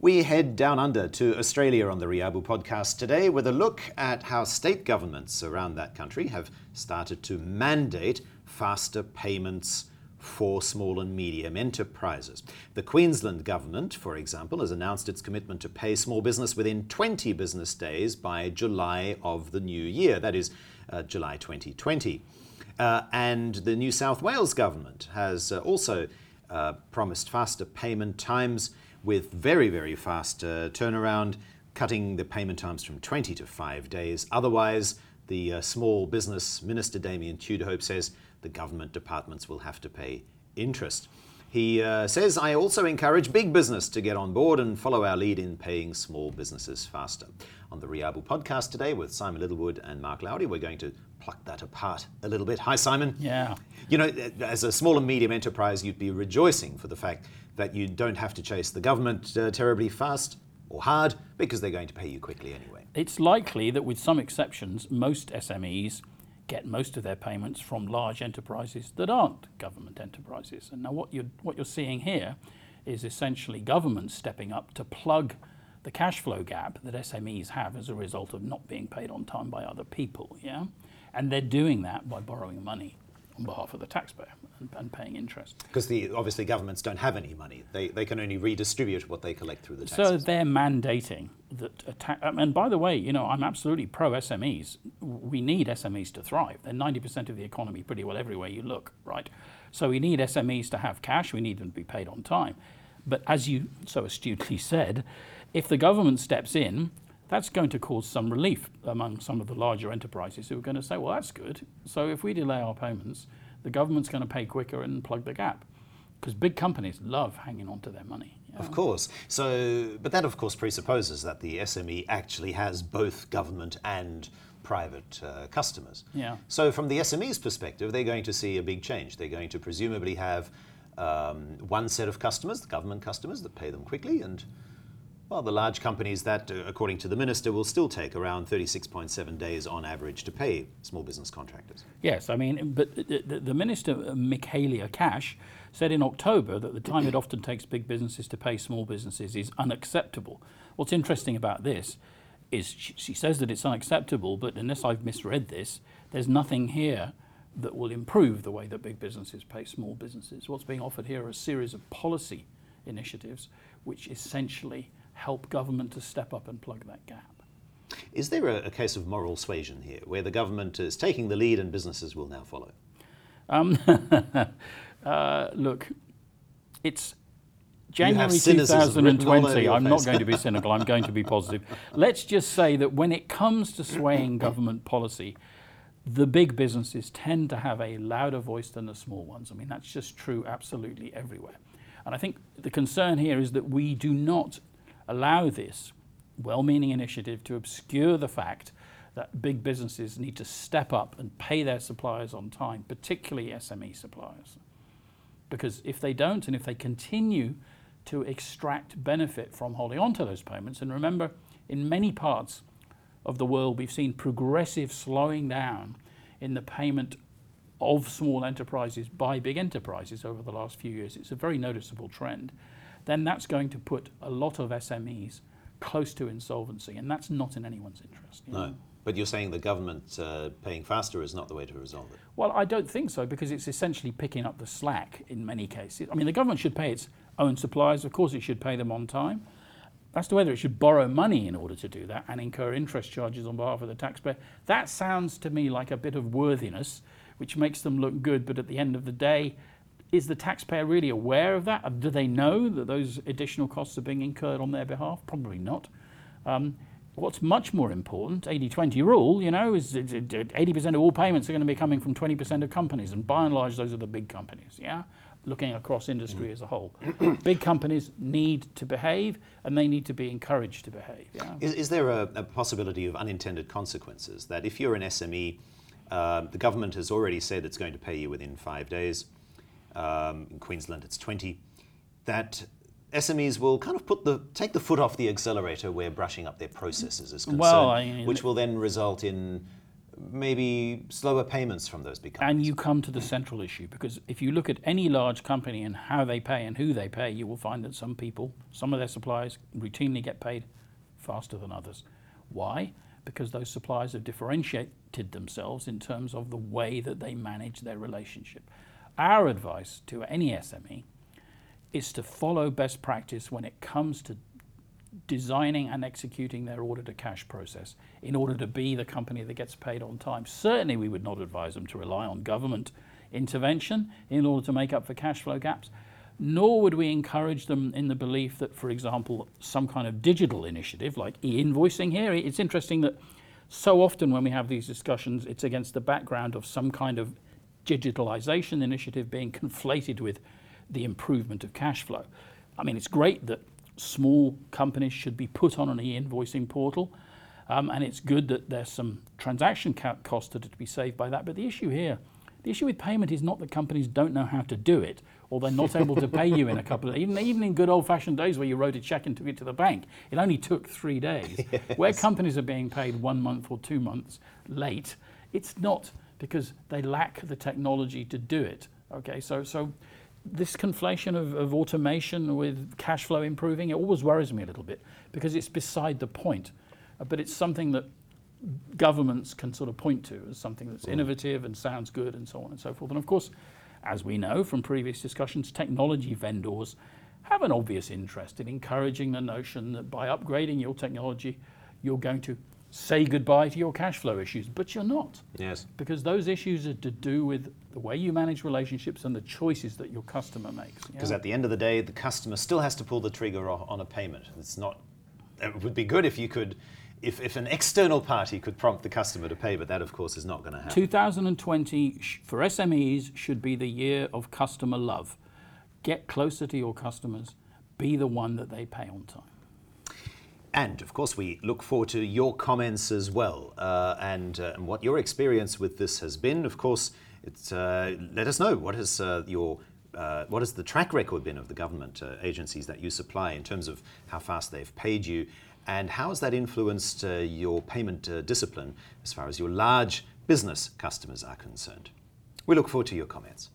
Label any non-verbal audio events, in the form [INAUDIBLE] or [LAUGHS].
We head down under to Australia on the Riabu podcast today with a look at how state governments around that country have started to mandate faster payments for small and medium enterprises. The Queensland government, for example, has announced its commitment to pay small business within 20 business days by July of the new year, that is, uh, July 2020. Uh, and the New South Wales government has uh, also uh, promised faster payment times with very, very fast uh, turnaround, cutting the payment times from 20 to 5 days. Otherwise, the uh, small business minister Damien Tudehope says the government departments will have to pay interest. He uh, says, I also encourage big business to get on board and follow our lead in paying small businesses faster. On the Riabu podcast today with Simon Littlewood and Mark Lowdy, we're going to pluck that apart a little bit. Hi, Simon. Yeah. You know, as a small and medium enterprise, you'd be rejoicing for the fact that you don't have to chase the government uh, terribly fast or hard because they're going to pay you quickly anyway. It's likely that, with some exceptions, most SMEs get most of their payments from large enterprises that aren't government enterprises. And now, what you're, what you're seeing here is essentially government stepping up to plug the cash flow gap that SMEs have as a result of not being paid on time by other people. Yeah, and they're doing that by borrowing money on behalf of the taxpayer and, and paying interest. Because the obviously governments don't have any money; they, they can only redistribute what they collect through the taxes. So they're mandating that. Ta- um, and by the way, you know, I'm absolutely pro SMEs. We need SMEs to thrive. They're 90% of the economy, pretty well everywhere you look, right? So we need SMEs to have cash. We need them to be paid on time. But as you so astutely [LAUGHS] said, if the government steps in that's going to cause some relief among some of the larger enterprises who are going to say, well, that's good. So if we delay our payments, the government's going to pay quicker and plug the gap. Because big companies love hanging on to their money. Of course. So, but that of course presupposes that the SME actually has both government and private uh, customers. Yeah. So, from the SME's perspective, they're going to see a big change. They're going to presumably have um, one set of customers, the government customers, that pay them quickly, and well, the large companies that, uh, according to the minister, will still take around 36.7 days on average to pay small business contractors. Yes, I mean, but the, the minister, uh, Michaelia Cash, said in October that the time it often takes big businesses to pay small businesses is unacceptable. What's interesting about this is she, she says that it's unacceptable, but unless I've misread this, there's nothing here that will improve the way that big businesses pay small businesses. What's being offered here are a series of policy initiatives which essentially help government to step up and plug that gap. Is there a, a case of moral suasion here, where the government is taking the lead and businesses will now follow? Um, [LAUGHS] uh, look, it's January 2020. I'm not going to be cynical. I'm going to be positive. Let's just say that when it comes to swaying government policy, the big businesses tend to have a louder voice than the small ones. I mean, that's just true absolutely everywhere. And I think the concern here is that we do not allow this well meaning initiative to obscure the fact that big businesses need to step up and pay their suppliers on time, particularly SME suppliers. Because if they don't, and if they continue to extract benefit from holding on to those payments, and remember, in many parts of the world, we've seen progressive slowing down in the payment of small enterprises by big enterprises over the last few years. It's a very noticeable trend then that's going to put a lot of SMEs close to insolvency, and that's not in anyone's interest. No. Know? But you're saying the government uh, paying faster is not the way to resolve it? Well, I don't think so because it's essentially picking up the slack in many cases. I mean, the government should pay its own suppliers, of course, it should pay them on time. As to whether it should borrow money in order to do that and incur interest charges on behalf of the taxpayer, that sounds to me like a bit of worthiness, which makes them look good, but at the end of the day, is the taxpayer really aware of that? Do they know that those additional costs are being incurred on their behalf? Probably not. Um, what's much more important, 80-20 rule, you know, is 80% of all payments are going to be coming from 20% of companies, and by and large, those are the big companies, yeah? Looking across industry mm. as a whole. [CLEARS THROAT] big companies need to behave, and they need to be encouraged to behave, yeah? Is, is there a, a, possibility of unintended consequences, that if you're an SME, uh, the government has already said it's going to pay you within five days, um, in Queensland it's 20, that SMEs will kind of put the take the foot off the accelerator where brushing up their processes is concerned, well, I which will then result in maybe slower payments from those big companies. And you come to the central issue because if you look at any large company and how they pay and who they pay, you will find that some people, some of their suppliers routinely get paid faster than others. Why? Because those suppliers have differentiated themselves in terms of the way that they manage their relationship. Our advice to any SME is to follow best practice when it comes to designing and executing their order to cash process in order to be the company that gets paid on time. Certainly, we would not advise them to rely on government intervention in order to make up for cash flow gaps, nor would we encourage them in the belief that, for example, some kind of digital initiative like e invoicing here. It's interesting that so often when we have these discussions, it's against the background of some kind of digitalization initiative being conflated with the improvement of cash flow. I mean, it's great that small companies should be put on an e-invoicing portal. Um, and it's good that there's some transaction costs that are to be saved by that. But the issue here, the issue with payment is not that companies don't know how to do it, or they're not able to [LAUGHS] pay you in a couple of even even in good old-fashioned days where you wrote a check and took it to the bank, it only took three days. [LAUGHS] Yes. Where companies are being paid one month or two months late, it's not because they lack the technology to do it. Okay, so so this conflation of, of, automation with cash flow improving, it always worries me a little bit because it's beside the point. Uh, but it's something that governments can sort of point to as something that's innovative and sounds good and so on and so forth. And of course, as we know from previous discussions, technology vendors have an obvious interest in encouraging the notion that by upgrading your technology, you're going to say goodbye to your cash flow issues, but you're not. Yes. Because those issues are to do with the way you manage relationships and the choices that your customer makes. Because yeah. at the end of the day, the customer still has to pull the trigger on a payment. It's not, it would be good if you could, if, if an external party could prompt the customer to pay, but that of course is not going to happen. 2020 for SMEs should be the year of customer love. Get closer to your customers, be the one that they pay on time. And of course, we look forward to your comments as well uh, and, uh, and, what your experience with this has been. Of course, uh, let us know what has uh, your uh, what has the track record been of the government uh, agencies that you supply in terms of how fast they've paid you, and how has that influenced your payment discipline as far as your large business customers are concerned? We look forward to your comments.